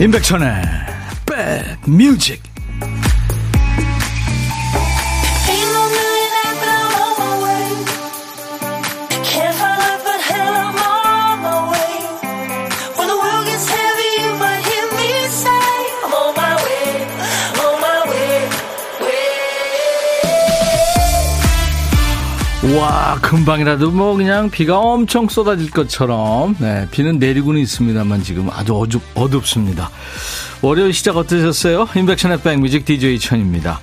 임백천의 백뮤직 와, 금방이라도 뭐 그냥 비가 엄청 쏟아질 것처럼, 네, 비는 내리고는 있습니다만 지금 아주 어둡, 어둡습니다. 월요일 시작 어떠셨어요? 인백션의 백뮤직 DJ 천입니다.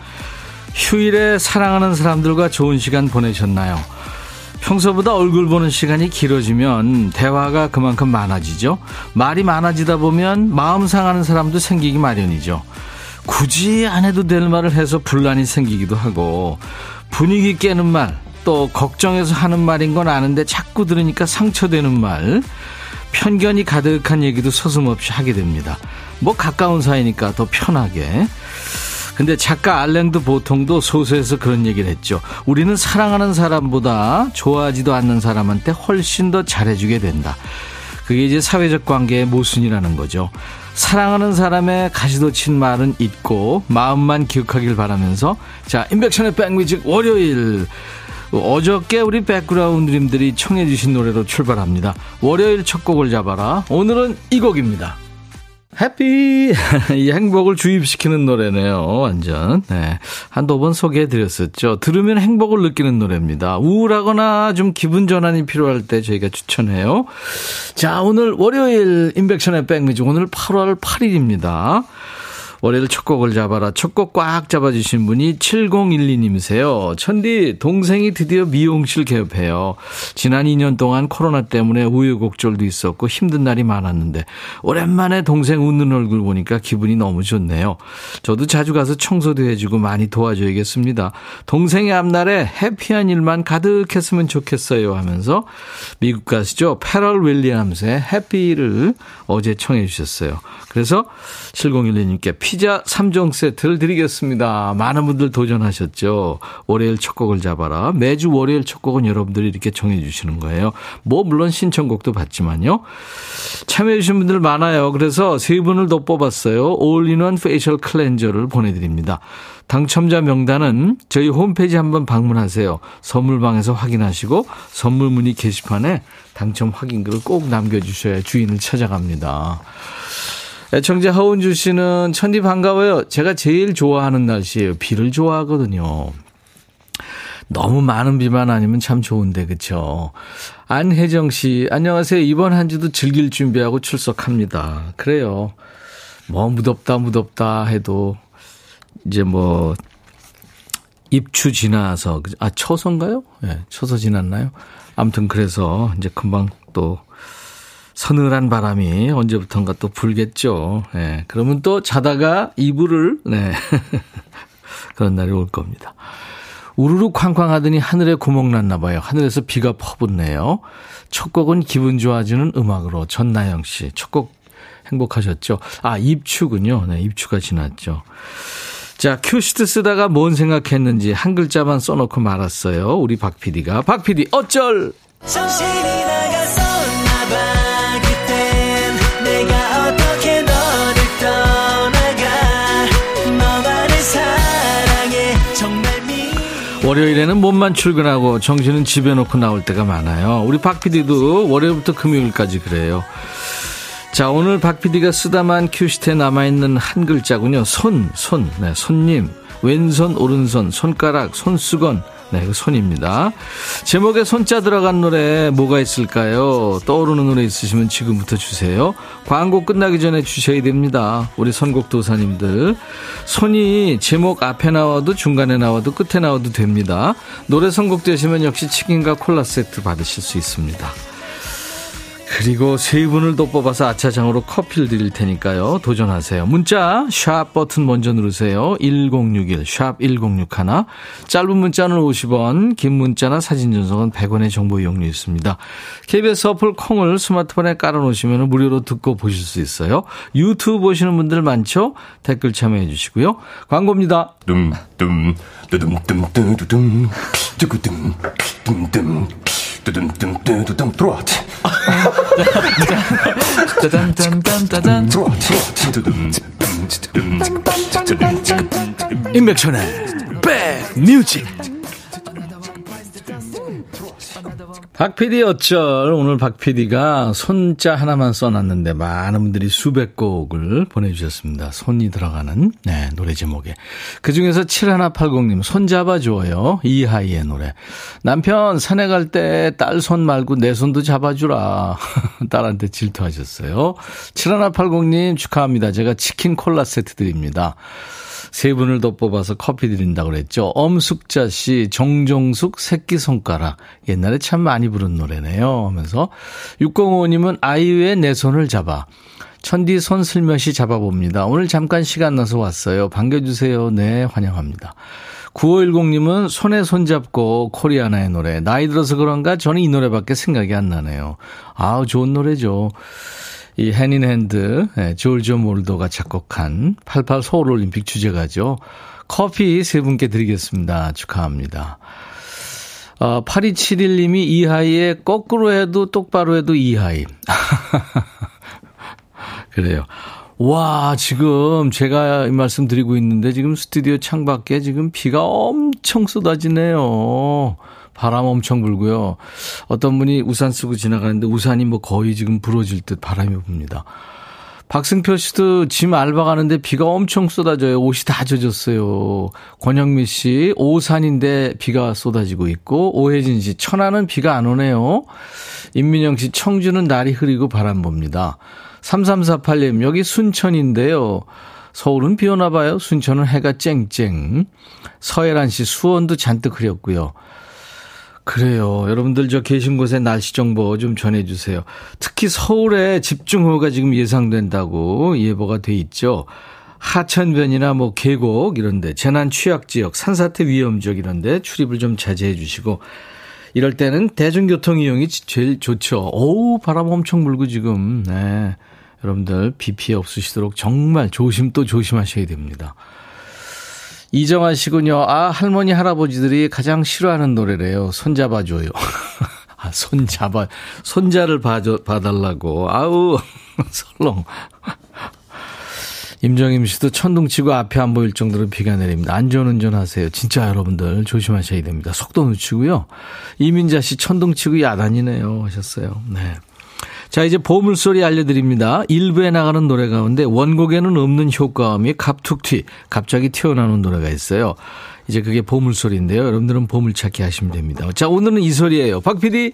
휴일에 사랑하는 사람들과 좋은 시간 보내셨나요? 평소보다 얼굴 보는 시간이 길어지면 대화가 그만큼 많아지죠. 말이 많아지다 보면 마음 상하는 사람도 생기기 마련이죠. 굳이 안 해도 될 말을 해서 분란이 생기기도 하고 분위기 깨는 말, 또 걱정해서 하는 말인 건 아는데 자꾸 들으니까 상처되는 말, 편견이 가득한 얘기도 서슴없이 하게 됩니다. 뭐 가까운 사이니까 더 편하게. 근데 작가 알랭드 보통도 소설에서 그런 얘기를 했죠. 우리는 사랑하는 사람보다 좋아하지도 않는 사람한테 훨씬 더 잘해주게 된다. 그게 이제 사회적 관계의 모순이라는 거죠. 사랑하는 사람의 가시도친 말은 잊고 마음만 기억하길 바라면서 자 인백션의 백뮤직 월요일 어저께 우리 백그라운드님들이 청해주신 노래로 출발합니다. 월요일 첫 곡을 잡아라. 오늘은 이 곡입니다. 해피 이 행복을 주입시키는 노래네요. 완전 네. 한두 번 소개해드렸었죠. 들으면 행복을 느끼는 노래입니다. 우울하거나 좀 기분 전환이 필요할 때 저희가 추천해요. 자 오늘 월요일 인백션의 백미지 오늘 8월 8일입니다. 월요일 첫 곡을 잡아라. 첫 곡 꽉 잡아주신 분이 7012님이세요. 천디, 동생이 드디어 미용실 개업해요. 지난 2년 동안 코로나 때문에 우여곡절도 있었고 힘든 날이 많았는데, 오랜만에 동생 웃는 얼굴 보니까 기분이 너무 좋네요. 저도 자주 가서 청소도 해주고 많이 도와줘야겠습니다. 동생의 앞날에 해피한 일만 가득했으면 좋겠어요 하면서 미국 가수죠. 패럴 윌리엄스의 해피를 어제 청해 주셨어요. 그래서 7012님께 피자 3종 세트를 드리겠습니다. 많은 분들 도전하셨죠. 월요일 첫 곡을 잡아라. 매주 월요일 첫 곡은 여러분들이 이렇게 정해 주시는 거예요. 뭐 물론 신청곡도 받지만요. 참여해 주신 분들 많아요. 그래서 세 분을 더 뽑았어요. all-in-one facial cleanser를 보내 드립니다. 당첨자 명단은 저희 홈페이지 한번 방문하세요. 선물방에서 확인하시고 선물 문의 게시판에 당첨 확인글을 꼭 남겨주셔야 주인을 찾아갑니다. 애청자 허은주 씨는 천디 반가워요. 제가 제일 좋아하는 날씨예요. 비를 좋아하거든요. 너무 많은 비만 아니면 참 좋은데 그쵸 안혜정 씨 안녕하세요. 이번 한 주도 즐길 준비하고 출석합니다. 그래요. 뭐 무덥다 무덥다 해도 이제 뭐 입추 지나서 아 초서인가요? 예, 네, 초서 지났나요? 아무튼 그래서 이제 금방 또 서늘한 바람이 언제부턴가 또 불겠죠. 네, 그러면 또 자다가 이불을, 네. 그런 날이 올 겁니다. 우르르 쾅쾅 하더니 하늘에 구멍 났나 봐요. 하늘에서 비가 퍼붓네요. 첫 곡은 기분 좋아지는 음악으로 전나영 씨. 첫 곡 행복하셨죠? 아, 입추군요. 네, 입추가 지났죠. 자, 큐시트 쓰다가 뭔 생각했는지 한 글자만 써놓고 말았어요. 우리 박 PD가. 박 PD, 어쩔! 정신이 월요일에는 몸만 출근하고 정신은 집에 놓고 나올 때가 많아요. 우리 박 PD도 월요일부터 금요일까지 그래요. 자, 오늘 박 PD가 쓰다만 큐시트에 남아있는 한 글자군요. 손, 손, 네, 손님. 왼손, 오른손, 손가락, 손수건, 네, 그 손입니다. 제목에 손자 들어간 노래 뭐가 있을까요? 떠오르는 노래 있으시면 지금부터 주세요. 광고 끝나기 전에 주셔야 됩니다. 우리 선곡 도사님들. 손이 제목 앞에 나와도 중간에 나와도 끝에 나와도 됩니다. 노래 선곡되시면 역시 치킨과 콜라 세트 받으실 수 있습니다. 그리고 세 분을 또 뽑아서 아차장으로 커피를 드릴 테니까요. 도전하세요. 문자 샵 버튼 먼저 누르세요. 1061 샵 1061. 짧은 문자는 50원, 긴 문자나 사진 전송은 100원의 정보 이용료 있습니다. KBS 어플 콩을 스마트폰에 깔아 놓으시면 무료로 듣고 보실 수 있어요. 유튜브 보시는 분들 많죠? 댓글 참여해 주시고요. 광고입니다. dumdum 뚜둠뚜둠뚜두둠 뚜구둠 둠 둠 뚜둠뚜둠뚜둠 들어와 임백천의 백뮤직 박 PD 어쩔 오늘 박 PD가 손자 하나만 써놨는데 많은 분들이 수백 곡을 보내주셨습니다. 손이 들어가는 네, 노래 제목에 그 중에서 7180님 손 잡아 줘요 이하이의 노래 남편 산에 갈 때 딸 손 말고 내 손도 잡아주라 딸한테 질투하셨어요. 7180님 축하합니다. 제가 치킨 콜라 세트 드립니다. 세 분을 더 뽑아서 커피 드린다고 그랬죠. 엄숙자 씨, 정종숙 새끼손가락. 옛날에 참 많이 부른 노래네요. 하면서 6055님은 아이유의 내 손을 잡아. 천디 손 슬며시 잡아봅니다. 오늘 잠깐 시간 나서 왔어요. 반겨주세요. 네, 환영합니다. 9510님은 손에 손잡고 코리아나의 노래. 나이 들어서 그런가 저는 이 노래밖에 생각이 안 나네요. 아우, 좋은 노래죠. 이 해닌핸드, 예, 조르조 몰도가 작곡한 88 서울올림픽 주제가죠. 커피 세 분께 드리겠습니다. 축하합니다. 어, 8271님이 이하이에 거꾸로 해도 똑바로 해도 이하이. 그래요. 와, 지금 제가 이 말씀 드리고 있는데 지금 스튜디오 창밖에 지금 비가 엄청 쏟아지네요. 바람 엄청 불고요. 어떤 분이 우산 쓰고 지나가는데 우산이 뭐 거의 지금 부러질 듯 바람이 붑니다. 박승표 씨도 짐 알바 가는데 비가 엄청 쏟아져요. 옷이 다 젖었어요. 권영미 씨, 오산인데 비가 쏟아지고 있고, 오혜진 씨, 천안은 비가 안 오네요. 임민영 씨, 청주는 날이 흐리고 바람 봅니다. 3348님, 여기 순천인데요. 서울은 비 오나 봐요. 순천은 해가 쨍쨍. 서혜란 씨, 수원도 잔뜩 흐렸고요. 그래요. 여러분들 저 계신 곳에 날씨 정보 좀 전해주세요. 특히 서울에 집중호우가 지금 예상된다고 예보가 돼 있죠. 하천변이나 뭐 계곡 이런데 재난 취약 지역, 산사태 위험 지역 이런데 출입을 좀 자제해 주시고 이럴 때는 대중교통 이용이 제일 좋죠. 오우 바람 엄청 불고 지금 네. 여러분들 비 피해 없으시도록 정말 조심 또 조심하셔야 됩니다. 이정아 씨군요. 아, 할머니, 할아버지들이 가장 싫어하는 노래래요. 손잡아줘요. 아, 손잡아, 손자를 봐줘, 봐달라고. 아우, 설렁. 임정임 씨도 천둥 치고 앞에 안 보일 정도로 비가 내립니다. 안전 운전 하세요. 진짜 여러분들 조심하셔야 됩니다. 속도 늦추고요. 이민자 씨 천둥 치고 야단이네요. 하셨어요. 네. 자, 이제 보물소리 알려드립니다. 일부에 나가는 노래 가운데 원곡에는 없는 효과음이 갑툭튀, 갑자기 튀어나오는 노래가 있어요. 이제 그게 보물소리인데요. 여러분들은 보물찾기 하시면 됩니다. 자, 오늘은 이 소리예요. 박 PD.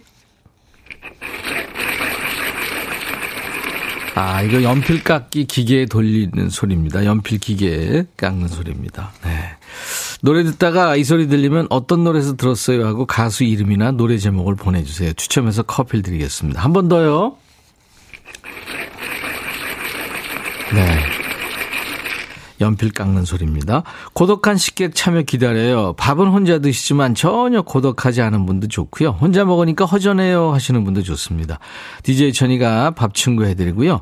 아, 이거 연필 깎기 기계에 돌리는 소리입니다. 연필 기계에 깎는 소리입니다. 네. 노래 듣다가 이 소리 들리면 어떤 노래에서 들었어요 하고 가수 이름이나 노래 제목을 보내주세요. 추첨해서 커피를 드리겠습니다. 한 번 더요. 네. 연필 깎는 소리입니다. 고독한 식객 참여 기다려요. 밥은 혼자 드시지만 전혀 고독하지 않은 분도 좋고요. 혼자 먹으니까 허전해요 하시는 분도 좋습니다. DJ 천이가 밥 친구 해드리고요.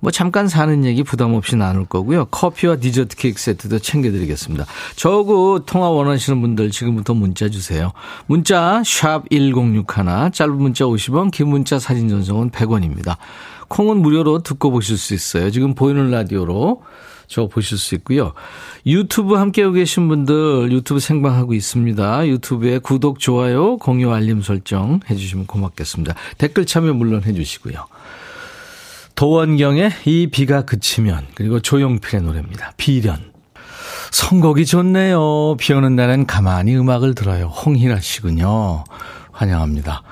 뭐 잠깐 사는 얘기 부담 없이 나눌 거고요. 커피와 디저트 케이크 세트도 챙겨드리겠습니다. 저하고 통화 원하시는 분들 지금부터 문자 주세요. 문자 샵 1061, 짧은 문자 50원, 긴 문자 사진 전송은 100원입니다. 콩은 무료로 듣고 보실 수 있어요. 지금 보이는 라디오로 저 보실 수 있고요. 유튜브 함께하고 계신 분들 유튜브 생방하고 있습니다. 유튜브에 구독, 좋아요, 공유, 알림 설정 해주시면 고맙겠습니다. 댓글 참여 물론 해주시고요. 도원경의 이 비가 그치면 그리고 조용필의 노래입니다. 비련. 선곡이 좋네요. 비 오는 날엔 가만히 음악을 들어요. 홍희라 씨군요. 환영합니다.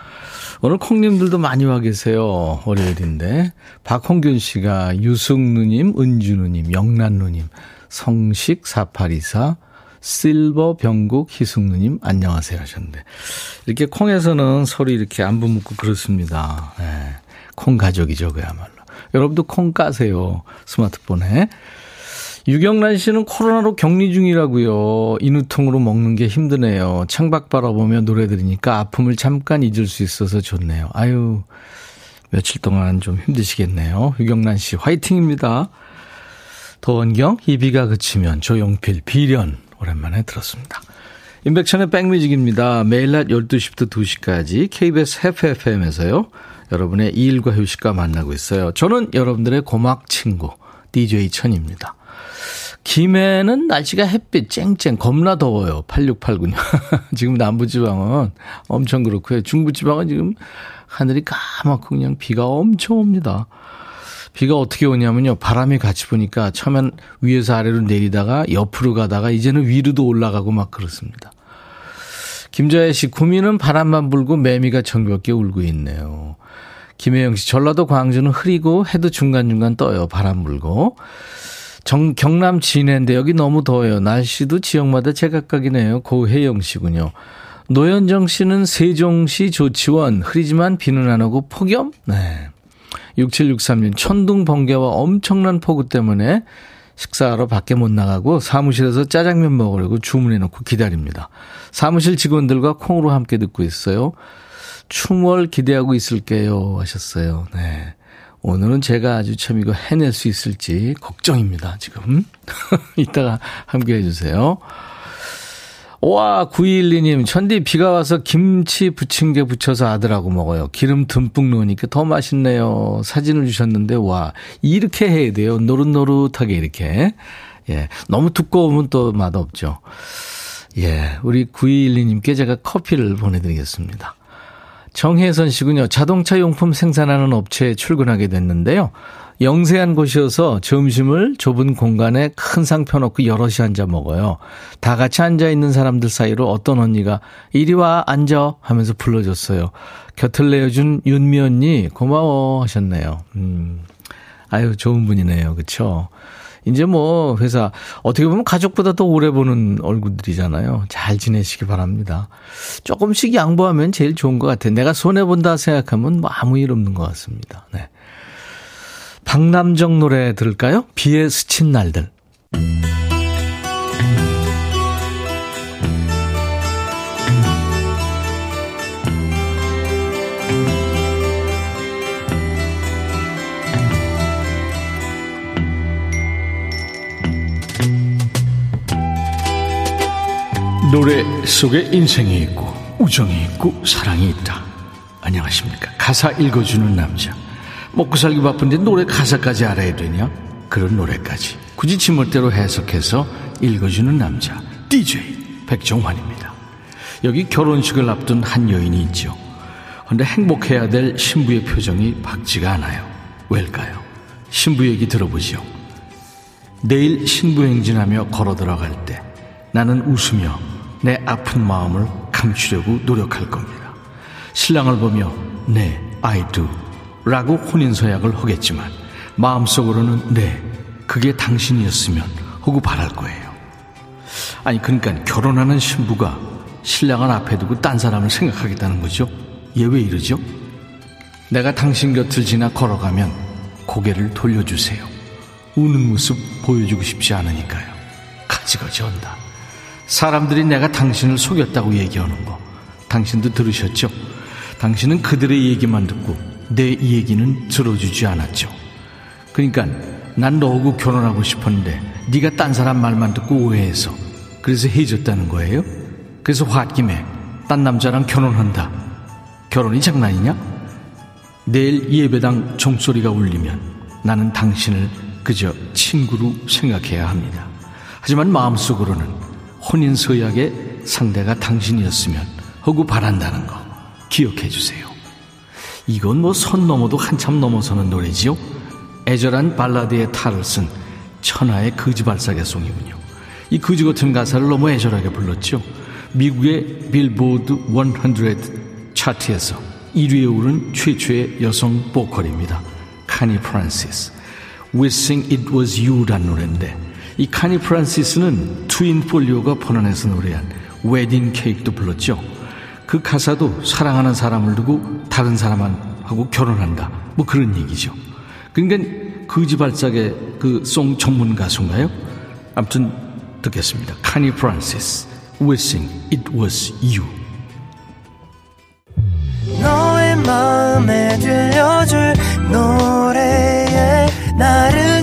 오늘 콩님들도 많이 와 계세요. 월요일인데. 박홍균 씨가 유승 누님, 은주 누님, 영란 누님, 성식 4824, 실버 병국 희숙 누님, 안녕하세요 하셨는데. 이렇게 콩에서는 서로 이렇게 안부 묻고 그렇습니다. 네. 콩 가족이죠, 그야말로. 여러분도 콩 까세요. 스마트폰에. 유경란 씨는 코로나로 격리 중이라고요. 인후통으로 먹는 게 힘드네요. 창밖 바라보며 노래 들으니까 아픔을 잠깐 잊을 수 있어서 좋네요. 아유, 며칠 동안 좀 힘드시겠네요. 유경란 씨 화이팅입니다. 더원경, 이 비가 그치면 조용필, 비련 오랜만에 들었습니다. 인백천의 백뮤직입니다. 매일 낮 12시부터 2시까지 KBS FFM에서요. 여러분의 일과 휴식과 만나고 있어요. 저는 여러분들의 고막 친구 DJ 천입니다. 김해는 날씨가 햇빛 쨍쨍 겁나 더워요. 8689년. 지금 남부지방은 엄청 그렇고요. 중부지방은 지금 하늘이 까맣고 그냥 비가 엄청 옵니다. 비가 어떻게 오냐면요. 바람이 같이 부니까 처음엔 위에서 아래로 내리다가 옆으로 가다가 이제는 위로도 올라가고 막 그렇습니다. 김자혜 씨, 구미는 바람만 불고 매미가 정겹게 울고 있네요. 김혜영 씨, 전라도 광주는 흐리고 해도 중간중간 떠요. 바람 불고. 정, 경남 진해인데 여기 너무 더워요. 날씨도 지역마다 제각각이네요. 고혜영 씨군요. 노현정 씨는 세종시 조치원 흐리지만 비는 안 오고 폭염? 네. 6763년 천둥 번개와 엄청난 폭우 때문에 식사하러 밖에 못 나가고 사무실에서 짜장면 먹으려고 주문해 놓고 기다립니다. 사무실 직원들과 콩으로 함께 듣고 있어요. 춤월 기대하고 있을게요 하셨어요. 네. 오늘은 제가 아주 참 이거 해낼 수 있을지 걱정입니다, 지금. 이따가 함께 해주세요. 와, 912님, 천디 비가 와서 김치 부침개 부쳐서 아들하고 먹어요. 기름 듬뿍 넣으니까 더 맛있네요. 사진을 주셨는데, 와, 이렇게 해야 돼요. 노릇노릇하게 이렇게. 예. 너무 두꺼우면 또 맛없죠. 예. 우리 9212님께 제가 커피를 보내드리겠습니다. 정혜선 씨군요. 자동차 용품 생산하는 업체에 출근하게 됐는데요. 영세한 곳이어서 점심을 좁은 공간에 큰 상 펴놓고 여럿이 앉아 먹어요. 다 같이 앉아 있는 사람들 사이로 어떤 언니가 이리 와 앉아 하면서 불러줬어요. 곁을 내어준 윤미 언니 고마워 하셨네요. 음, 아유 좋은 분이네요, 그렇죠? 이제 뭐 회사 어떻게 보면 가족보다 더 오래 보는 얼굴들이잖아요. 잘 지내시기 바랍니다. 조금씩 양보하면 제일 좋은 것 같아요. 내가 손해 본다 생각하면 뭐 아무 일 없는 것 같습니다. 네. 박남정 노래 들을까요? 비에 스친 날들. 노래 속에 인생이 있고 우정이 있고 사랑이 있다. 안녕하십니까. 가사 읽어주는 남자. 먹고 살기 바쁜데 노래 가사까지 알아야 되냐? 그런 노래까지 굳이 지멋대로 해석해서 읽어주는 남자 DJ 백종환입니다. 여기 결혼식을 앞둔 한 여인이 있죠. 그런데 행복해야 될 신부의 표정이 밝지가 않아요. 왜일까요? 신부 얘기 들어보죠. 내일 신부 행진하며 걸어 들어갈 때 나는 웃으며 내 아픈 마음을 감추려고 노력할 겁니다. 신랑을 보며 네, I do 라고 혼인서약을 하겠지만 마음속으로는 네, 그게 당신이었으면 하고 바랄 거예요. 아니, 그러니까 결혼하는 신부가 신랑을 앞에 두고 딴 사람을 생각하겠다는 거죠. 얘 왜 이러죠? 내가 당신 곁을 지나 걸어가면 고개를 돌려주세요. 우는 모습 보여주고 싶지 않으니까요. 가지가지 한다. 사람들이 내가 당신을 속였다고 얘기하는 거. 당신도 들으셨죠? 당신은 그들의 얘기만 듣고 내 얘기는 들어주지 않았죠. 그러니까 난 너하고 결혼하고 싶었는데 네가 딴 사람 말만 듣고 오해해서 그래서 헤어졌다는 거예요. 그래서 홧김에 딴 남자랑 결혼한다. 결혼이 장난이냐? 내일 예배당 종소리가 울리면 나는 당신을 그저 친구로 생각해야 합니다. 하지만 마음속으로는 혼인 서약의 상대가 당신이었으면 하고 바란다는 거 기억해 주세요. 이건 뭐 선 넘어도 한참 넘어서는 노래지요. 애절한 발라드의 탈을 쓴 천하의 거지발사계송이군요. 이 거지 같은 가사를 너무 애절하게 불렀죠. 미국의 빌보드 100 차트에서 1위에 오른 최초의 여성 보컬입니다. 코니 프란시스. Wishing It Was You란 노래인데 이 코니 프란시스는 트윈 폴리오가 번안해서 노래한 웨딩 케이크도 불렀죠. 그 가사도 사랑하는 사람을 두고 다른 사람하고 결혼한다. 뭐 그런 얘기죠. 그러니까 그지발작의 그 송 전문 가수인가요? 아무튼 듣겠습니다. 카니 프란시스, Wishing It Was You. 너의 마음에 들려줄 노래에 나를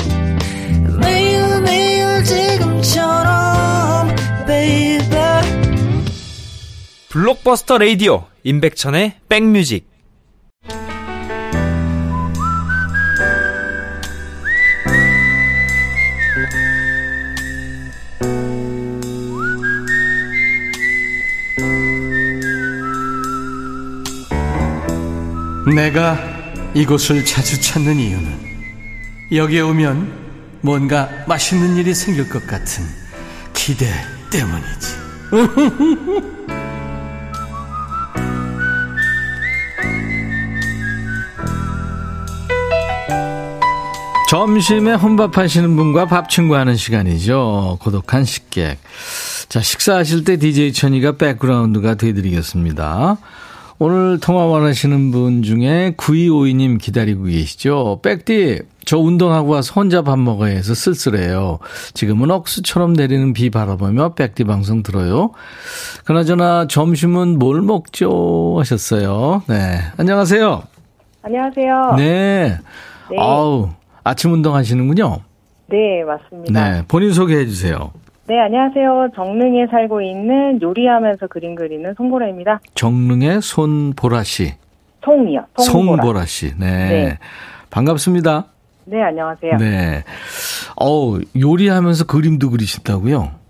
지금처럼 baby. 블록버스터 레이디오 임백천의 백뮤직. 내가 이곳을 자주 찾는 이유는 여기에 오면 뭔가 맛있는 일이 생길 것 같은 기대 때문이지. 점심에 혼밥하시는 분과 밥 친구하는 시간이죠. 고독한 식객. 자, 식사하실 때 DJ 천이가 백그라운드가 되드리겠습니다. 오늘 통화 원하시는 분 중에 9252님 기다리고 계시죠. 백디, 저 운동하고 와서 혼자 밥 먹어야 해서 쓸쓸해요. 지금은 억수처럼 내리는 비 바라보며 백디 방송 들어요. 그나저나 점심은 뭘 먹죠? 하셨어요. 네. 안녕하세요. 안녕하세요. 네. 네. 아우, 아침 운동 하시는군요. 네, 맞습니다. 네. 본인 소개해 주세요. 네, 안녕하세요. 정릉에 살고 있는 요리하면서 그림 그리는 송보라입니다. 정릉의 손보라 씨. 송이요. 송보라. 송보라 씨. 네. 네. 반갑습니다. 네, 안녕하세요. 네. 네. 어우, 요리하면서 그림도 그리신다고요?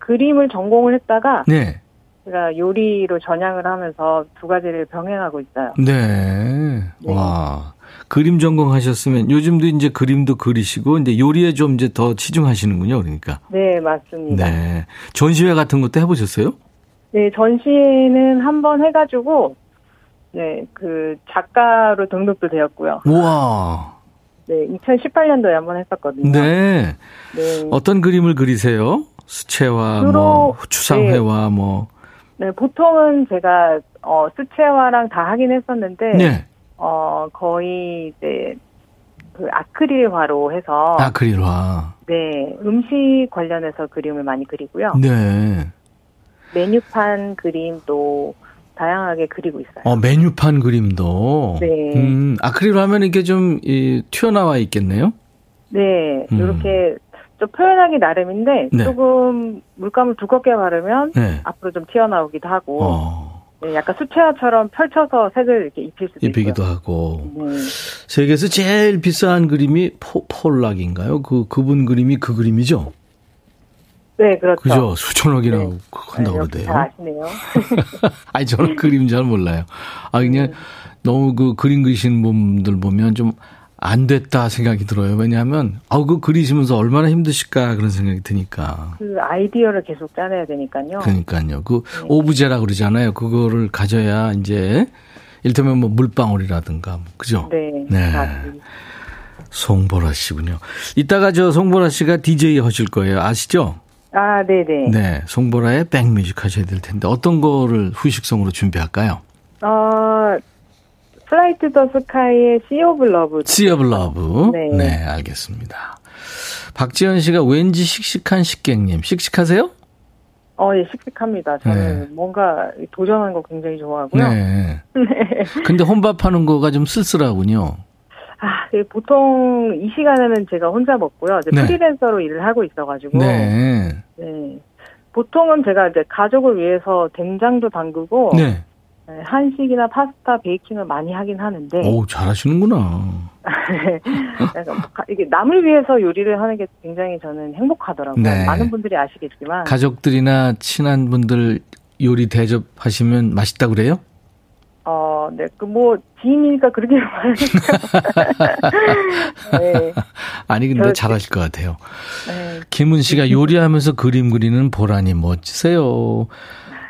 그림을 전공을 했다가 네. 제가 요리로 전향을 하면서 두 가지를 병행하고 있어요. 네. 네. 와. 그림 전공하셨으면 요즘도 이제 그림도 그리시고 이제 요리에 좀 이제 더 치중하시는군요. 그러니까. 네, 맞습니다. 네, 네. 전시회 같은 것도 해보셨어요? 전시회는 한 번 해가지고 네, 그 작가로 등록도 되었고요. 우와. 네, 2018년도에 한 번 했었거든요. 네. 네. 어떤 그림을 그리세요? 수채화, 주로- 뭐, 추상회화, 뭐. 네, 보통은 제가 어 수채화랑 다 하긴 했었는데 네. 어 거의 이제 그 아크릴화로 해서 아크릴화. 네 음식 관련해서 그림을 많이 그리고요. 네. 메뉴판 그림도 다양하게 그리고 있어요. 어, 메뉴판 그림도. 네. 음, 아크릴 화면 이렇게 좀, 이, 튀어나와 있겠네요? 네, 음. 이렇게 좀 표현하기 나름인데 네. 조금 물감을 두껍게 바르면 네. 앞으로 좀 튀어나오기도 하고 어, 네, 약간 수채화처럼 펼쳐서 색을 이렇게 입힐 수도 입히기도 있어요. 하고. 네. 세계에서 제일 비싼 그림이 포, 폴락인가요? 그, 그분 그림이 그 그림이죠? 네, 그렇죠. 그죠? 수천억이나 네. 한다고 네, 역시 그러대요. 잘 아시네요. 아니, 저는 그림 잘 몰라요. 아, 네. 그냥 너무 그 그림 그리시는 분들 보면 좀 안 됐다 생각이 들어요. 왜냐하면, 아우, 그 그리시면서 얼마나 힘드실까 그런 생각이 드니까. 그 아이디어를 계속 짜내야 되니까요. 그러니까요. 그 네. 오브제라 그러잖아요. 그거를 가져야 이제 일테면 뭐 물방울이라든가 뭐, 그죠? 네. 네. 다 송보라 씨군요. 이따가 저 송보라 씨가 DJ 하실 거예요. 아시죠? 아, 네네. 네. 송보라의 백뮤직 하셔야 될 텐데 어떤 거를 후식성으로 준비할까요? 어, Fly to the Sky의 Sea of Love. Sea of Love. 네. 네, 알겠습니다. 박지현 씨가 왠지 씩씩한 식객님. 씩씩하세요? 어, 예, 씩씩합니다. 저는 네. 뭔가 도전하는 거 굉장히 좋아하고요. 네. 근데 혼밥하는 거가 좀 쓸쓸하군요. 아, 예, 보통 이 시간에는 제가 혼자 먹고요. 이제 네. 프리랜서로 일을 하고 있어가지고. 네. 네. 보통은 제가 이제 가족을 위해서 된장도 담그고. 네. 네, 한식이나 파스타, 베이킹을 많이 하긴 하는데. 오, 잘하시는구나. 그래서 가- 이게 남을 위해서 요리를 하는 게 굉장히 저는 행복하더라고요. 네. 많은 분들이 아시겠지만. 가족들이나 친한 분들 요리 대접하시면 맛있다 그래요? 어, 네, 그 뭐, 지인이니까 그렇게 말하니까. 네, 아니 근데 저- 잘하실 것 같아요. 네, 김은 씨가 요리하면서 그림 그리는 보라니 멋지세요.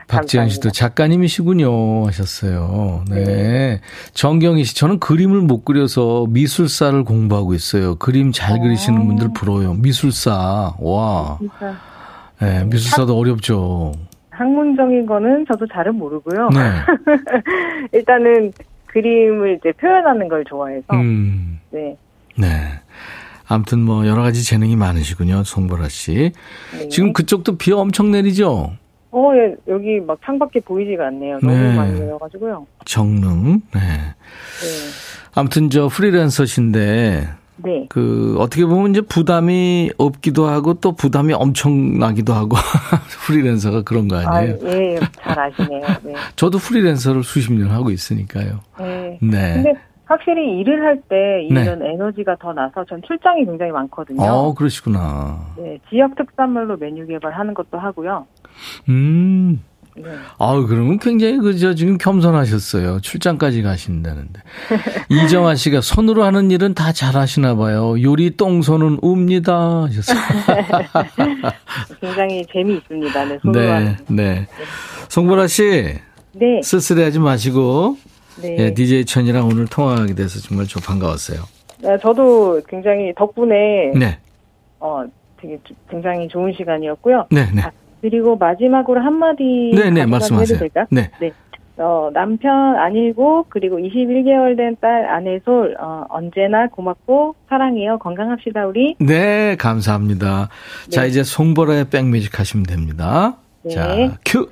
박지현 씨도 작가님이시군요 하셨어요. 네. 정경희 씨 저는 그림을 못 그려서 미술사를 공부하고 있어요. 그림 잘 그리시는 분들 부러워요. 미술사. 와. 진짜. 네, 미술사도 어렵죠. 학문적인 거는 저도 잘은 모르고요. 네. 일단은 그림을 이제 표현하는 걸 좋아해서 음, 네. 네. 아무튼 뭐 여러 가지 재능이 많으시군요, 송보라 씨. 네. 지금 그쪽도 비 엄청 내리죠? 어, 예, 여기 막 창밖에 보이지가 않네요. 너무 네. 많이 내려가지고요. 정릉. 네. 네. 아무튼 저 프리랜서신데 네. 그 어떻게 보면 이제 부담이 없기도 하고 또 부담이 엄청나기도 하고 프리랜서가 그런 거 아, 아니에요? 예, 잘 아시네요. 네. 저도 프리랜서를 수십 년 하고 있으니까요. 네. 네. 근데 확실히 일을 할때 네. 이런 에너지가 더 나서 전 출장이 굉장히 많거든요. 어, 그러시구나. 네, 지역 특산물로 메뉴 개발하는 것도 하고요. 음. 네. 아우, 그러면 굉장히 그저 지금 겸손하셨어요. 출장까지 가신다는데. 이정아 씨가 손으로 하는 일은 다 잘하시나 봐요. 요리 똥손은 웁니다. 하셨어요. 굉장히 재미있습니다. 네, 손으로 하는. 네, 네. 송보라 씨, 네. 쓸쓸해하지 마시고, 네. 예, DJ 천이랑 오늘 통화하게 돼서 정말 좀 반가웠어요. 네, 저도 굉장히 덕분에 네, 어 되게 주- 굉장히 좋은 시간이었고요. 네, 네. 아, 그리고 마지막으로 한마디 네, 네, 말씀하세요. 될까? 네. 어, 남편 안일고 그리고 21개월 된딸 아내솔 어, 언제나 고맙고 사랑해요. 건강합시다 우리. 네, 감사합니다. 자, 네. 이제 송보라의 백뮤직 하시면 됩니다. 네. 자, 큐!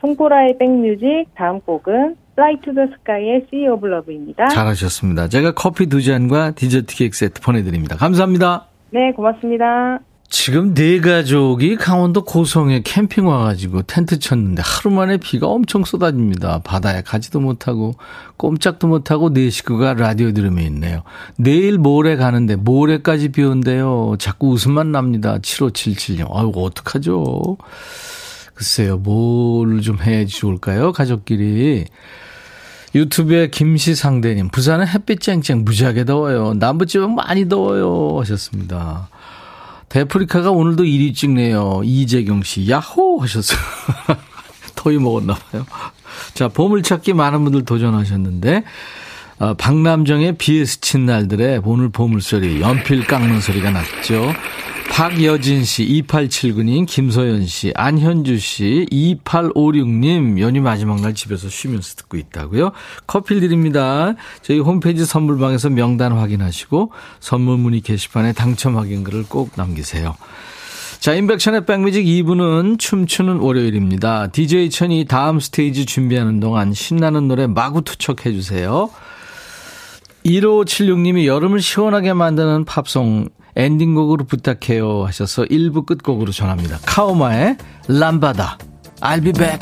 송보라의 백뮤직 다음 곡은 Fly to the Sky의 Sea of Love입니다. 잘하셨습니다. 제가 커피 두 잔과 디저트 케이크 세트 보내드립니다. 감사합니다. 네, 고맙습니다. 지금 네 가족이 강원도 고성에 캠핑 와가지고 텐트 쳤는데 하루 만에 비가 엄청 쏟아집니다. 바다에 가지도 못하고 꼼짝도 못하고 네 식구가 라디오 들으며 있네요. 내일 모레 가는데 모레까지 비 온대요. 자꾸 웃음만 납니다. 7577님. 아이고 어떡하죠? 글쎄요. 뭘 좀 해야지 좋을까요? 가족끼리. 유튜브에 김시상대님, 부산은 햇빛 쨍쨍 무지하게 더워요. 남부지방 많이 더워요. 하셨습니다. 데프리카가 오늘도 1위 찍네요. 이재경 씨, 야호! 하셨어요. 토이 먹었나봐요. 자, 보물찾기 많은 분들 도전하셨는데, 어, 박남정의 비에 스친 날들에 오늘 보물소리, 연필 깎는 소리가 났죠. 박여진 씨, 2879님, 김소연 씨, 안현주 씨, 2856님, 연휴 마지막 날 집에서 쉬면서 듣고 있다고요. 커피 드립니다. 저희 홈페이지 선물방에서 명단 확인하시고 선물 문의 게시판에 당첨 확인글을 꼭 남기세요. 자, 인백션의 백뮤직 2부는 춤추는 월요일입니다. DJ 천이 다음 스테이지 준비하는 동안 신나는 노래 마구 투척해 주세요. 1576님이 여름을 시원하게 만드는 팝송 엔딩곡으로 부탁해요 하셔서 1부 끝곡으로 전합니다. 카오마의 람바다. I'll be back.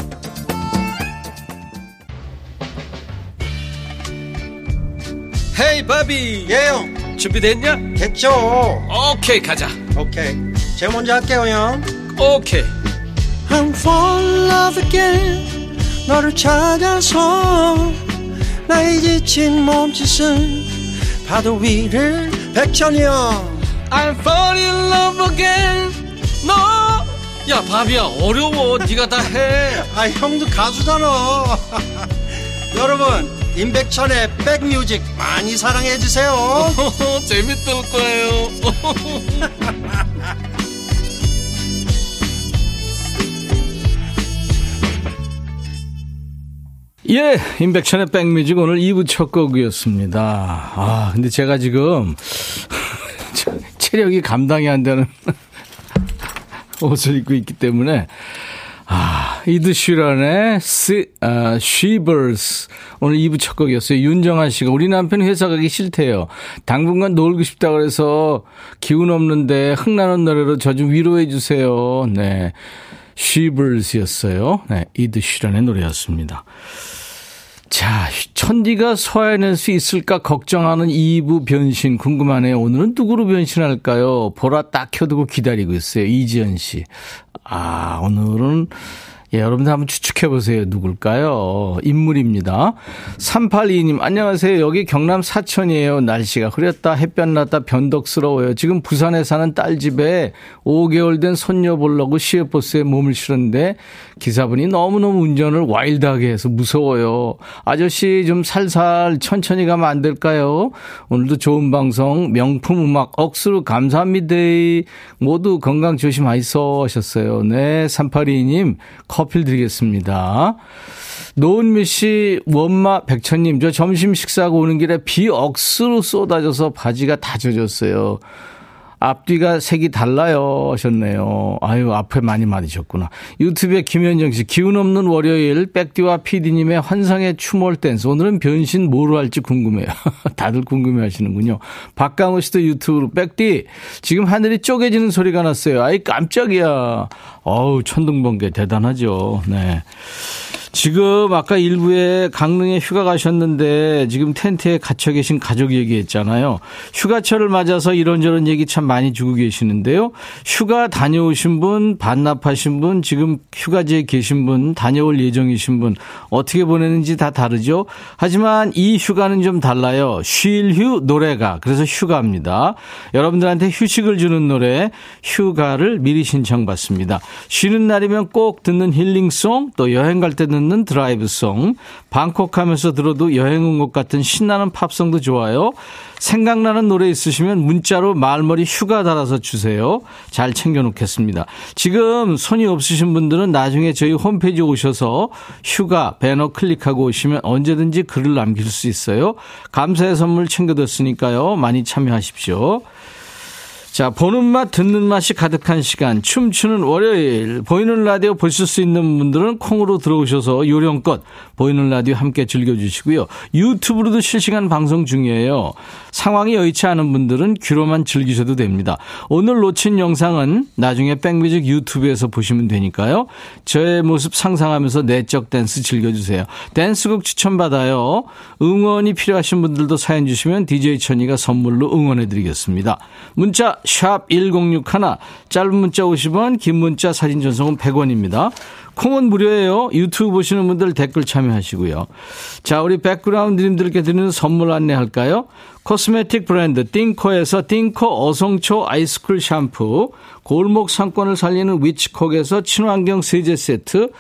헤이 바비 예영 준비됐냐? 됐죠 오케이 가자 오케이 제가 먼저 할게요 형 오케이 I'm fall in love again 너를 찾아서 나의 지친 몸짓은 파도 위를 백천이 형 I'm fall in love again. 너야 바비야 어려워. 네가 다 해. 아 형도 가수잖아 여러분 임백천의 백뮤직 많이 사랑해 주세요. 재밌을 거예요. 예, 인백천의 백뮤직 오늘 2부 첫 곡이었습니다. 아, 근데 제가 지금 체력이 감당이 안 되는 옷을 입고 있기 때문에 아, 이드 슈런의 시, 아, Shivers. 오늘 2부 첫 곡이었어요. 윤정아 씨가 우리 남편 회사 가기 싫대요. 당분간 놀고 싶다 그래서 기운 없는데 흥나는 노래로 저 좀 위로해 주세요. 네. Shivers였어요. 네. 이드 슈런의 노래였습니다. 자, 천디가 소화해낼 수 있을까 걱정하는 2부 변신 궁금하네요. 오늘은 누구로 변신할까요? 보라 딱 켜두고 기다리고 있어요. 이지연 씨. 아, 오늘은 예, 여러분들 한번 추측해 보세요. 누굴까요? 인물입니다. 382님, 안녕하세요. 여기 경남 사천이에요. 날씨가 흐렸다, 햇볕 났다, 변덕스러워요. 지금 부산에 사는 딸 집에 5개월 된 손녀 보려고 시외버스에 몸을 실었는데 기사분이 너무너무 운전을 와일드하게 해서 무서워요. 아저씨 좀 살살 천천히 가면 안 될까요? 오늘도 좋은 방송, 명품 음악 억수로 감사합니다. 모두 건강 조심하이소 하셨어요. 네, 382님. 커피 드리겠습니다. 노은미 씨, 원마 백천님, 저 점심 식사하고 오는 길에 비 억수로 쏟아져서 바지가 다 젖었어요. 앞뒤가 색이 달라요 하셨네요. 아유 앞에 많이 맞으셨구나. 유튜브에 김현정 씨 기운 없는 월요일 백디와 피디님의 환상의 춤월 댄스 오늘은 변신 뭐로 할지 궁금해요. 다들 궁금해하시는군요. 박강호 씨도 유튜브로 백디 지금 하늘이 쪼개지는 소리가 났어요. 아이 깜짝이야. 어우 천둥번개 대단하죠. 네. 지금 아까 일부에 강릉에 휴가 가셨는데 지금 텐트에 갇혀 계신 가족 얘기했잖아요. 휴가철을 맞아서 이런저런 얘기 참 많이 주고 계시는데요. 휴가 다녀오신 분, 반납하신 분, 지금 휴가지에 계신 분, 다녀올 예정이신 분 어떻게 보내는지 다 다르죠. 하지만 이 휴가는 좀 달라요. 쉴 휴 노래가 그래서 휴가입니다. 여러분들한테 휴식을 주는 노래 휴가를 미리 신청받습니다. 쉬는 날이면 꼭 듣는 힐링송 또 여행 갈 때 듣는 듣는 드라이브송, 방콕 하면서 들어도 여행 온 것 같은 신나는 팝송도 좋아요. 생각나는 노래 있으시면 문자로 말머리 휴가 달아서 주세요. 잘 챙겨놓겠습니다. 지금 손이 없으신 분들은 나중에 저희 홈페이지 오셔서 휴가 배너 클릭하고 오시면 언제든지 글을 남길 수 있어요. 감사의 선물 챙겨뒀으니까요. 많이 참여하십시오. 자, 보는 맛, 듣는 맛이 가득한 시간, 춤추는 월요일. 보이는 라디오 보실 수 있는 분들은 콩으로 들어오셔서 요령껏 보이는 라디오 함께 즐겨주시고요. 유튜브로도 실시간 방송 중이에요. 상황이 여의치 않은 분들은 귀로만 즐기셔도 됩니다. 오늘 놓친 영상은 나중에 백뮤직 유튜브에서 보시면 되니까요. 저의 모습 상상하면서 내적 댄스 즐겨주세요. 댄스곡 추천받아요. 응원이 필요하신 분들도 사연 주시면 DJ 천이가 선물로 응원해 드리겠습니다. 문자 샵 1061, 짧은 문자 50원, 긴 문자 사진 전송은 100원입니다. 콩은 무료예요. 유튜브 보시는 분들 댓글 참여하시고요. 자, 우리 백그라운드님들께 드리는 선물 안내할까요? 코스메틱 브랜드 띵코에서 띵코 어성초 아이스쿨 샴푸, 골목 상권을 살리는 위치콕에서 친환경 세제 세트,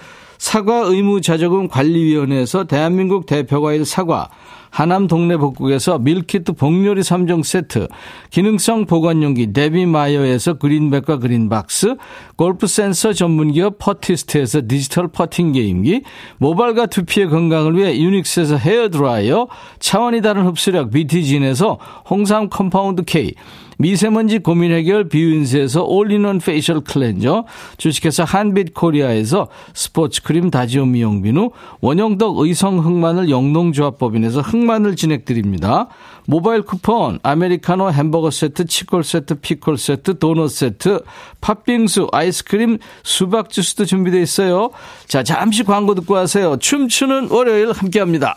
사과 의무 자조금 관리위원회에서 대한민국 대표과일 사과, 하남 동네 복국에서 밀키트 복요리 3종 세트, 기능성 보관용기 데비마이어에서 그린백과 그린박스, 골프 센서 전문기업 퍼티스트에서 디지털 퍼팅 게임기, 모발과 두피의 건강을 위해 유닉스에서 헤어드라이어, 차원이 다른 흡수력 BT진에서 홍삼 compound K, 미세먼지 고민 해결 비윈스에서 all-in-one facial cleanser, 주식회사 한빛 코리아에서 스포츠 크림 다지오 미용비누, 원형덕 의성 흑마늘 영농조합법인에서 흑마늘 진액 드립니다. 모바일 쿠폰, 아메리카노 햄버거 세트, 치콜 세트, 피콜 세트, 도넛 세트, 팥빙수, 아이스크림, 수박 주스도 준비되어 있어요. 자, 잠시 광고 듣고 오세요. 춤추는 월요일 함께 합니다.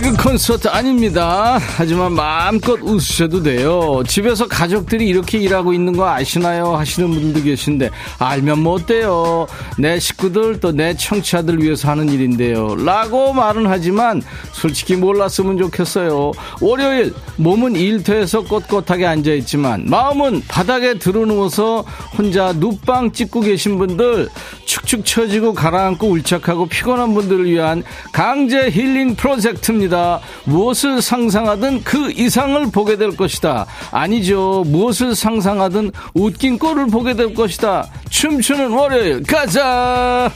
개그 콘서트 아닙니다. 하지만 마음껏 웃으셔도 돼요. 집에서 가족들이 이렇게 일하고 있는 거 아시나요? 하시는 분들도 계신데 알면 뭐 어때요? 내 식구들 또 내 청취자들 위해서 하는 일인데요. 라고 말은 하지만 솔직히 몰랐으면 좋겠어요. 월요일 몸은 일터에서 꼿꼿하게 앉아있지만 마음은 바닥에 드러누워서 혼자 눕방 찍고 계신 분들 축축 처지고 가라앉고 울적하고 피곤한 분들을 위한 강제 힐링 프로젝트입니다. 무엇을 상상하든 그 이상을 보게 될 것이다. 아니죠. 무엇을 상상하든 웃긴 꼴을 보게 될 것이다. 춤추는 월요일 가자.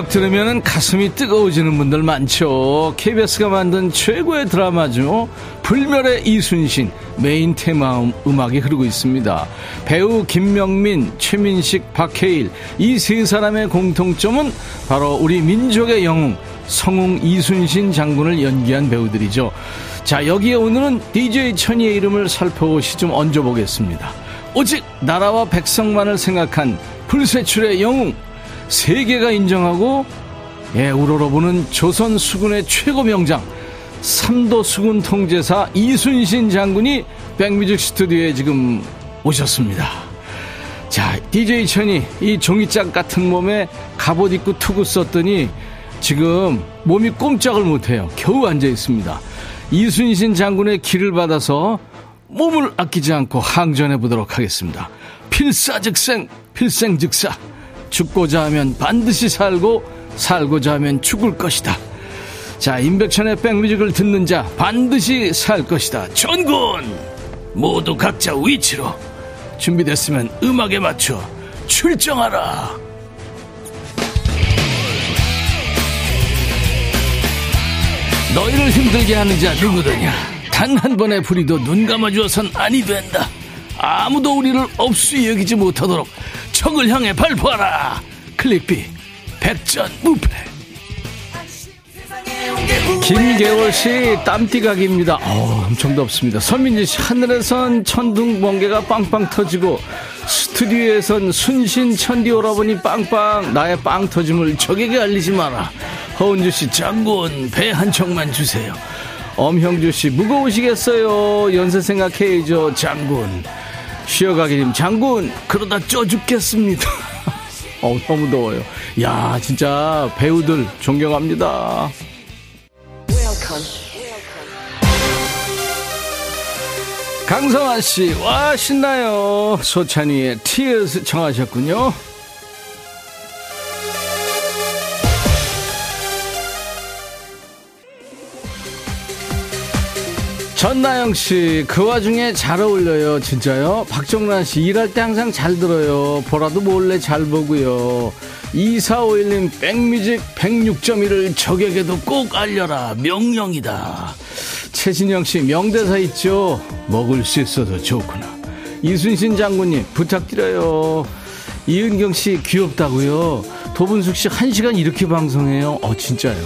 음악 들으면 가슴이 뜨거워지는 분들 많죠. KBS가 만든 최고의 드라마죠. 불멸의 이순신 메인 테마 음악이 흐르고 있습니다. 배우 김명민, 최민식, 박해일 이 세 사람의 공통점은 바로 우리 민족의 영웅 성웅 이순신 장군을 연기한 배우들이죠. 자 여기에 오늘은 DJ 천이의 이름을 살펴보시 좀 얹어보겠습니다. 오직 나라와 백성만을 생각한 불세출의 영웅 세계가 인정하고 예, 우러러보는 조선 수군의 최고 명장 삼도 수군 통제사 이순신 장군이 백뮤직 스튜디오에 지금 오셨습니다. 자, DJ 천이 이 종이짝 같은 몸에 갑옷 입고 투구 썼더니 지금 몸이 꼼짝을 못해요. 겨우 앉아 있습니다. 이순신 장군의 길을 받아서 몸을 아끼지 않고 항전해 보도록 하겠습니다. 필사즉생, 필생즉사. 죽고자 하면 반드시 살고 살고자 하면 죽을 것이다. 자, 임백천의 백뮤직을 듣는 자 반드시 살 것이다. 전군 모두 각자 위치로 준비됐으면 음악에 맞춰 출정하라. 너희를 힘들게 하는 자 누구더냐? 단 한 번의 불의도 눈 감아주어선 아니 된다. 아무도 우리를 없이 여기지 못하도록 적을 향해 발포하라. 클릭비 백전무패. 김계월 씨 땀띠각입니다. 어, 엄청 덥습니다. 서민지 씨 하늘에선 천둥 번개가 빵빵 터지고 스튜디오에선 순신 천디 오라버니 빵빵 나의 빵 터짐을 적에게 알리지 마라. 허은주 씨 장군 배 한 척만 주세요. 엄형주 씨 무거우시겠어요. 연세 생각해야죠 장군. 쉬어가기님 장군 그러다 쪄 죽겠습니다. 어 너무 더워요. 야 진짜 배우들 존경합니다. 강성환 씨, 와 신나요. 소찬이의 Tears 청하셨군요. 전나영 씨, 그 와중에 잘 어울려요, 진짜요? 박정란 씨, 일할 때 항상 잘 들어요. 보라도 몰래 잘 보고요. 2451님, 백뮤직 106.1을 적에게도 꼭 알려라. 명령이다. 최진영 씨, 명대사 있죠? 먹을 수 있어도 좋구나. 이순신 장군님, 부탁드려요. 이은경 씨, 귀엽다고요? 도분숙 씨, 한 시간 이렇게 방송해요? 어, 진짜요.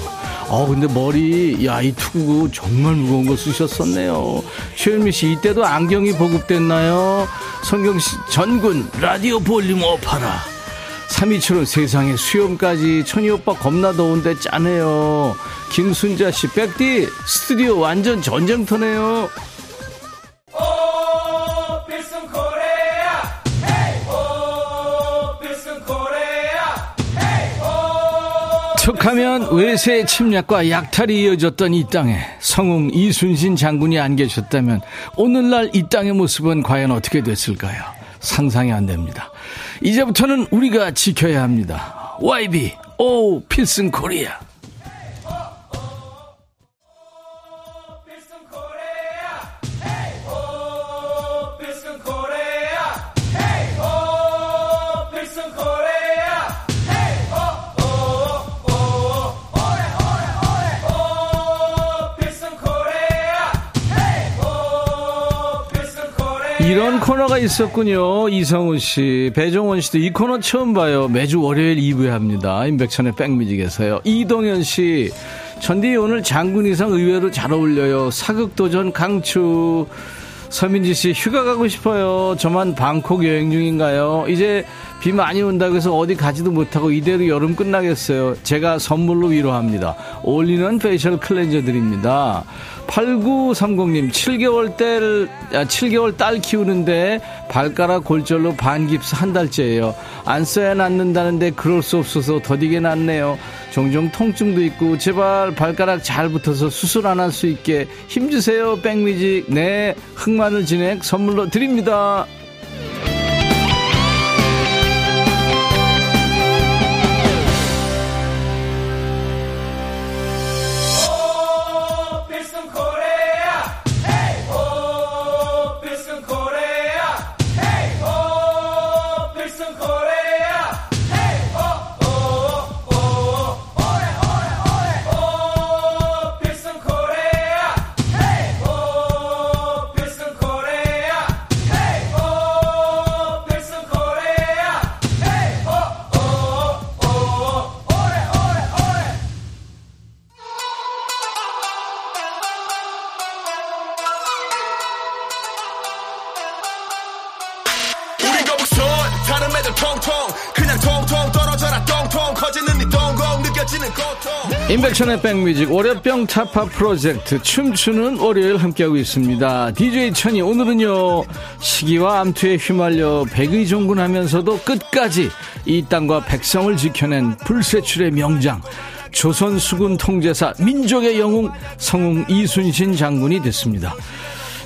어, 근데 머리, 야, 이 투구 정말 무거운 거 쓰셨었네요. 최현미 씨, 이때도 안경이 보급됐나요? 성경 씨, 전군, 라디오 볼륨 업하라. 327은 세상에 수염까지 천이 오빠 겁나 더운데 짜네요. 김순자 씨, 백디, 스튜디오 완전 전쟁터네요. 척하면 외세 침략과 약탈이 이어졌던 이 땅에 성웅 이순신 장군이 안 계셨다면 오늘날 이 땅의 모습은 과연 어떻게 됐을까요? 상상이 안 됩니다. 이제부터는 우리가 지켜야 합니다. YB, 오, 필승 코리아. 이런 코너가 있었군요. 이성우 씨, 배종원 씨도 이 코너 처음 봐요. 매주 월요일 2부에 합니다. 임백천의 백뮤직에서요. 이동현 씨, 천디 오늘 장군 의상 의외로 잘 어울려요. 사극도전 강추. 서민지 씨, 휴가 가고 싶어요. 저만 방콕 여행 중인가요? 이제 비 많이 온다고 해서 어디 가지도 못하고 이대로 여름 끝나겠어요. 제가 선물로 위로합니다. all-in-one facial cleanser 드립니다. 8930님, 7개월 딸, 7개월 딸 키우는데 발가락 골절로 반깁스 한 달째예요. 안 써야 낫는다는데 그럴 수 없어서 더디게 낫네요. 종종 통증도 있고 제발 발가락 잘 붙어서 수술 안 할 수 있게 힘주세요. 백뮤직. 네, 흑마늘 진액 선물로 드립니다. 임백천의 백뮤직 월요병 타파 프로젝트 춤추는 월요일 함께하고 있습니다. DJ 천이 오늘은요 시기와 암투에 휘말려 백의종군하면서도 끝까지 이 땅과 백성을 지켜낸 불세출의 명장 조선 수군 통제사 민족의 영웅 성웅 이순신 장군이 됐습니다.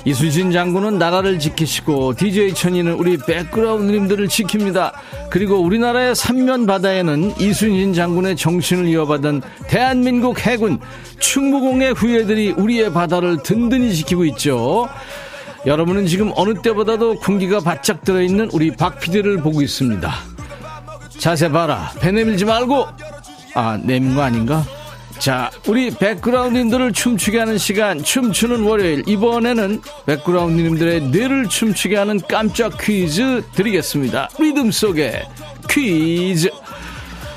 이순신 장군은 나라를 지키시고 DJ 천이는 우리 백그라운드님들을 지킵니다. 그리고 우리나라의 삼면 바다에는 이순신 장군의 정신을 이어받은 대한민국 해군 충무공의 후예들이 우리의 바다를 든든히 지키고 있죠. 여러분은 지금 어느 때보다도 군기가 바짝 들어있는 우리 박 PD를 보고 있습니다. 자세 봐라. 배 내밀지 말고. 아, 내민 거 아닌가? 자, 우리 백그라운드님들을 춤추게 하는 시간, 춤추는 월요일. 이번에는 백그라운드님들의 뇌를 춤추게 하는 깜짝 퀴즈 드리겠습니다. 리듬 속에 퀴즈.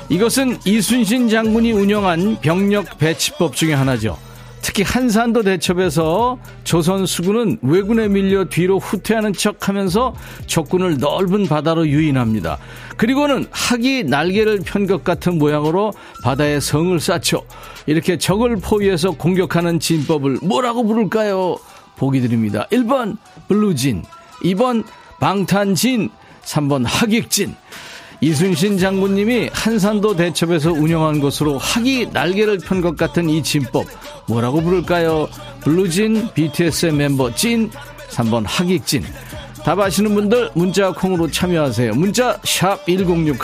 이것은 이순신 장군이 운영한 병력 배치법 중에 하나죠. 특히 한산도 대첩에서 조선 수군은 왜군에 밀려 뒤로 후퇴하는 척 하면서 적군을 넓은 바다로 유인합니다. 그리고는 학이 날개를 편 것 같은 모양으로 바다에 성을 쌓죠. 이렇게 적을 포위해서 공격하는 진법을 뭐라고 부를까요? 보기 드립니다. 1번 블루진, 2번 방탄진, 3번 학익진. 이순신 장군님이 한산도 대첩에서 운영한 것으로 학이 날개를 편 것 같은 이 진법 뭐라고 부를까요? 블루진, BTS의 멤버 진, 3번 학익진. 답 아시는 분들 문자 콩으로 참여하세요. 문자 샵 1061,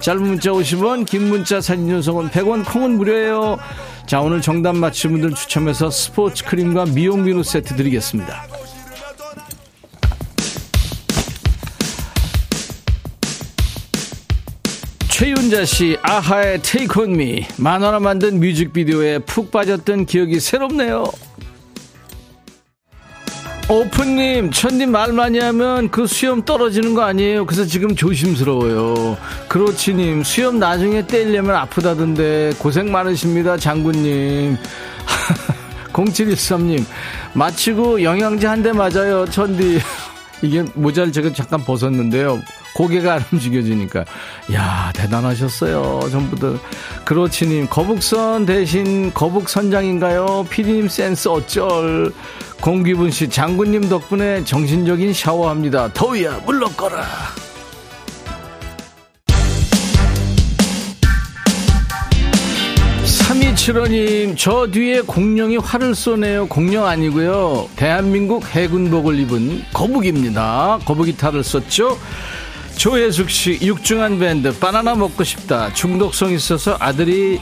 짧은 문자 50원, 긴 문자 사진 전송은 100원, 콩은 무료예요. 자 오늘 정답 맞힌 분들 추첨해서 스포츠 크림과 미용 비누 세트 드리겠습니다. 최윤자 씨, 아하의 Take On Me. 만화로 만든 뮤직비디오에 푹 빠졌던 기억이 새롭네요. 오프님, 천님 말 많이 하면 그 수염 떨어지는 거 아니에요? 그래서 지금 조심스러워요. 그렇지님, 수염 나중에 떼려면 아프다던데 고생 많으십니다, 장군님. 0713님, 마치고 영양제 한 대 맞아요, 천디. 이게 모자를 제가 잠깐 벗었는데요. 고개가 안 움직여지니까. 야 대단하셨어요. 전부들. 그렇지님, 거북선 대신 거북선장인가요? 피디님 센스 어쩔. 공기분 씨, 장군님 덕분에 정신적인 샤워합니다. 더위야, 물러거라. 삼이칠호님, 저 뒤에 공룡이 활을 쏘네요. 공룡 아니고요. 대한민국 해군복을 입은 거북입니다. 거북이 탈을 썼죠. 조혜숙 씨, 육중한 밴드, 바나나 먹고 싶다. 중독성 있어서 아들이,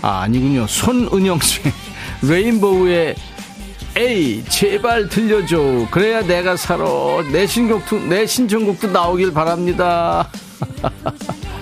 아, 아니군요. 손은영 씨, 레인보우의 에이, 제발 들려줘. 그래야 내가 살아. 내 신곡도, 내 신청곡도 나오길 바랍니다.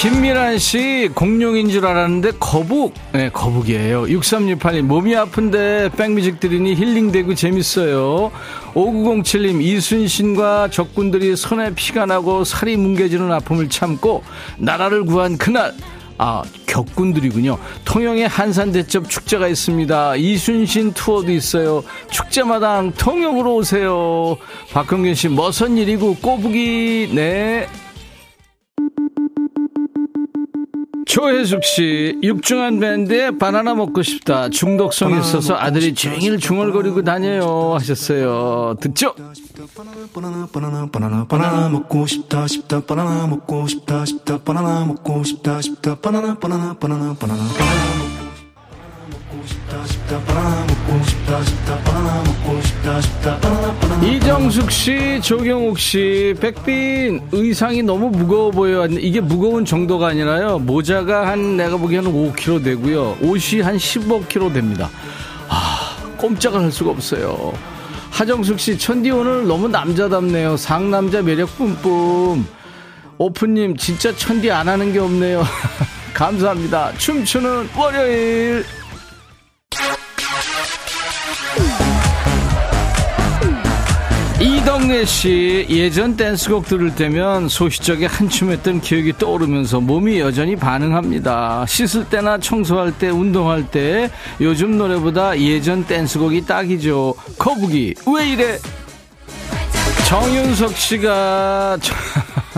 김미란 씨, 공룡인 줄 알았는데 거북. 네, 거북이에요. 6368님, 몸이 아픈데 백뮤직 들으니 힐링되고 재밌어요. 5907님, 이순신과 적군들이 손에 피가 나고 살이 뭉개지는 아픔을 참고 나라를 구한 그날. 아, 격군들이군요. 통영에 한산대첩 축제가 있습니다. 이순신 투어도 있어요. 축제마당 통영으로 오세요. 박형균 씨, 머선 일이고 꼬부기, 네. 조혜숙 씨, 육중한 밴드에 바나나 먹고 싶다. 중독성이 있어서 아들이 종일 중얼거리고 다녀요. 하셨어요. 듣죠? 바나나 바나나 바나나 바나나 먹고 싶다 싶다 바나나 먹고 싶다 싶다 바나나 먹고 싶다 싶다 바나나 바나나 바나나 바나나 바나나 이정숙 씨, 조경욱 씨, 백빈 의상이 너무 무거워 보여요. 이게 무거운 정도가 아니라요. 모자가 한 내가 보기에는 5kg 되고요. 옷이 한 15kg 됩니다. 아, 꼼짝을 할 수가 없어요. 하정숙 씨, 천디 오늘 너무 남자답네요. 상남자 매력 뿜뿜. 오프님, 진짜 천디 안 하는 게 없네요. 감사합니다. 춤추는 월요일. 이덕래 씨 예전 댄스곡 들을 때면 소시적에 한춤했던 기억이 떠오르면서 몸이 여전히 반응합니다. 씻을 때나 청소할 때 운동할 때 요즘 노래보다 예전 댄스곡이 딱이죠. 거북이 왜 이래? 정윤석 씨가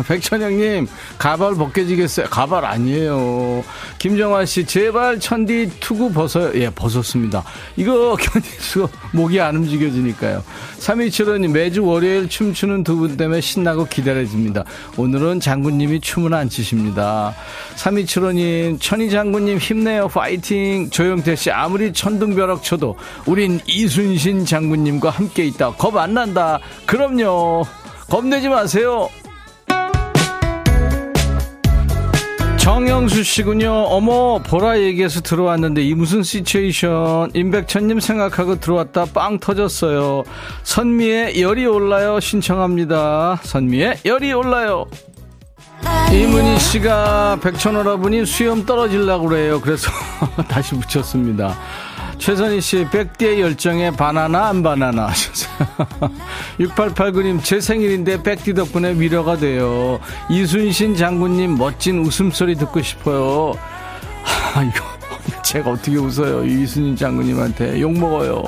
백천영님 가발 벗겨지겠어요? 가발 아니에요. 김정환 씨 제발 천디 투구 벗어요. 예 벗었습니다. 이거 견딜 수가 목이 안 움직여지니까요. 3275님 매주 월요일 춤추는 두 분 때문에 신나고 기다려집니다. 오늘은 장군님이 춤을 안 추십니다. 3275님 천희 장군님 힘내요 파이팅. 조영태 씨 아무리 천둥벼락 쳐도 우린 이순신 장군님과 함께 있다. 겁 안 난다. 그럼요. 겁내지 마세요. 정영수 씨군요. 어머, 보라 얘기해서 들어왔는데 이 무슨 시츄에이션. 임백천님 생각하고 들어왔다 빵 터졌어요. 선미의 열이 올라요 신청합니다. 선미의 열이 올라요. 이문희 씨가 백천오라분이 수염 떨어질라고 그래요. 그래서 다시 붙였습니다. 최선희 씨, 백디의 열정에 바나나 안 바나나 하셨어요. 6889님, 제 생일인데 백디 덕분에 위로가 돼요. 이순신 장군님 멋진 웃음소리 듣고 싶어요. 아, 이거. 제가 어떻게 웃어요. 이순신 장군님한테 욕먹어요.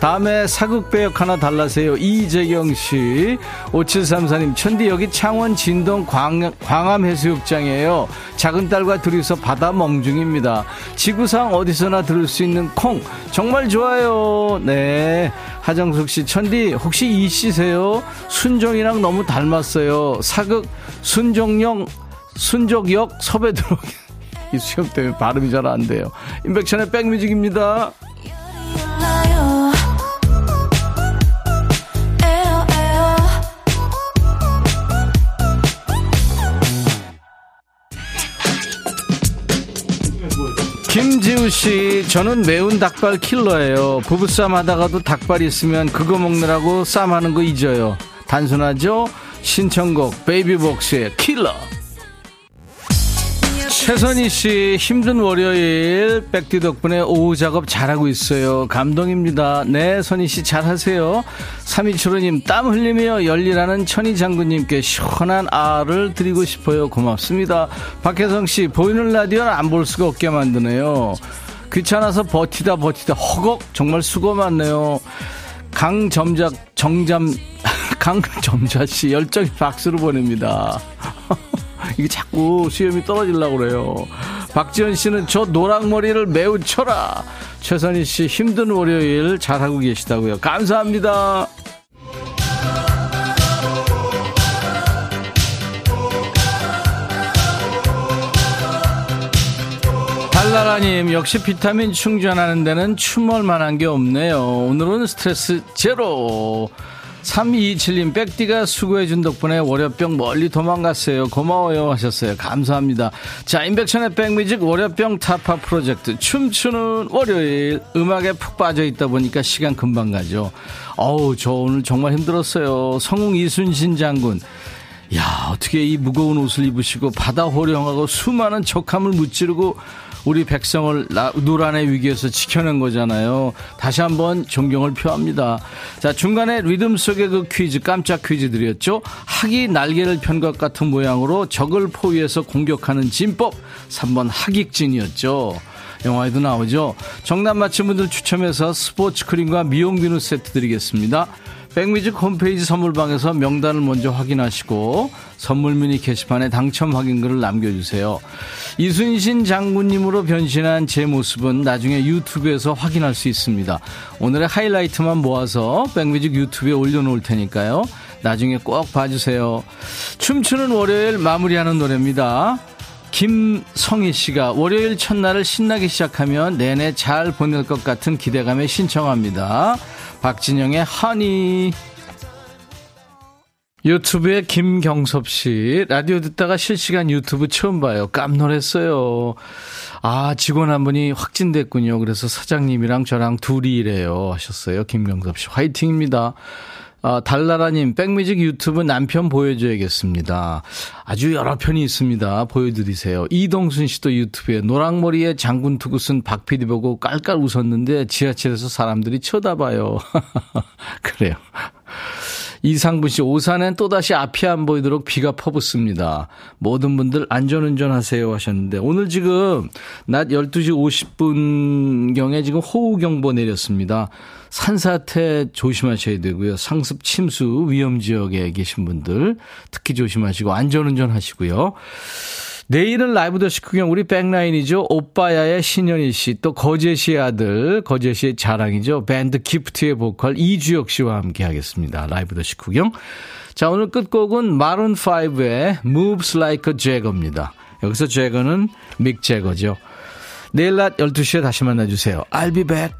다음에 사극배역 하나 달라세요. 이재경 씨. 5734님, 천디 여기 창원 진동 광, 광암해수욕장이에요. 작은 딸과 둘이서 바다 멍중입니다. 지구상 어디서나 들을 수 있는 콩. 정말 좋아요. 네. 하정숙 씨, 천디, 혹시 이 씨세요? 순종이랑 너무 닮았어요. 사극 순종역, 순족역 섭외 들어오게. 이 수염 때문에 발음이 잘 안 돼요. 인백천의 백뮤직입니다. 김지우 씨, 저는 매운 닭발 킬러예요. 부부싸움 하다가도 닭발 있으면 그거 먹느라고 싸움하는 거 잊어요. 단순하죠? 신청곡 베이비복스의 킬러. 최선희 씨 힘든 월요일 백디 덕분에 오후 작업 잘하고 있어요. 감동입니다. 네, 선희 씨 잘하세요. 3275님 땀 흘리며 열리라는 천희 장군님께 시원한 아를 드리고 싶어요. 고맙습니다. 박혜성 씨 보이는 라디오는 안 볼 수가 없게 만드네요. 귀찮아서 버티다 버티다 허걱 정말 수고 많네요. 강점작 정잠 강점자 씨 열정의 박수를 보냅니다. 이게 자꾸 수염이 떨어지려고 그래요. 박지현 씨는 저 노랑머리를 매우 쳐라. 최선희 씨 힘든 월요일 잘하고 계시다고요. 감사합니다. 달나라님 역시 비타민 충전하는 데는 춤을 만한 게 없네요. 오늘은 스트레스 제로. 3227님, 백디가 수고해준 덕분에 월요병 멀리 도망갔어요. 고마워요. 하셨어요. 감사합니다. 자, 인백천의 백뮤직 월요병 타파 프로젝트. 춤추는 월요일. 음악에 푹 빠져 있다 보니까 시간 금방 가죠. 어우, 저 오늘 정말 힘들었어요. 성웅 이순신 장군. 야, 어떻게 이 무거운 옷을 입으시고 바다 호령하고 수많은 적함을 무찌르고 우리 백성을 나- 노란의 위기에서 지켜낸 거잖아요. 다시 한번 존경을 표합니다. 자, 중간에 리듬 속의 그 퀴즈, 깜짝 퀴즈 드렸죠. 학이 날개를 편 것 같은 모양으로 적을 포위해서 공격하는 진법. 3번 학익진이었죠. 영화에도 나오죠. 정답 맞힌 분들 추첨해서 스포츠 크림과 미용 비누 세트 드리겠습니다. 백뮤직 홈페이지 선물방에서 명단을 먼저 확인하시고 선물 미니 게시판에 당첨 확인글을 남겨주세요. 이순신 장군님으로 변신한 제 모습은 나중에 유튜브에서 확인할 수 있습니다. 오늘의 하이라이트만 모아서 백뮤직 유튜브에 올려놓을 테니까요. 나중에 꼭 봐주세요. 춤추는 월요일 마무리하는 노래입니다. 김성희 씨가 월요일 첫날을 신나게 시작하면 내내 잘 보낼 것 같은 기대감에 신청합니다. 박진영의 허니. 유튜브에 김경섭 씨, 라디오 듣다가 실시간 유튜브 처음 봐요. 깜놀했어요. 아, 직원 한 분이 확진됐군요. 그래서 사장님이랑 저랑 둘이 일해요. 하셨어요. 김경섭 씨. 화이팅입니다. 아, 달나라님, 백뮤직 유튜브 남편 보여줘야겠습니다. 아주 여러 편이 있습니다. 보여드리세요. 이동순 씨도 유튜브에 노랑머리에 장군 투구 쓴 박PD 보고 깔깔 웃었는데 지하철에서 사람들이 쳐다봐요. 그래요. 이상분 씨, 오산엔 또다시 앞이 안 보이도록 비가 퍼붓습니다. 모든 분들 안전운전 하세요 하셨는데, 오늘 지금 낮 12시 50분경에 지금 호우경보 내렸습니다. 산사태 조심하셔야 되고요. 상습 침수 위험 지역에 계신 분들 특히 조심하시고 안전운전 하시고요. 내일은 라이브도 식후경 우리 백라인이죠. 오빠야의 신현희 씨, 또 거제시의 아들, 거제시의 자랑이죠. 밴드 기프트의 보컬 이주혁 씨와 함께 하겠습니다. 라이브도 식후경. 자, 오늘 끝곡은 마룬5의 Moves Like a Jagger입니다. 여기서 Jagger는 믹 제거죠. 내일 낮 12시에 다시 만나주세요. I'll be back.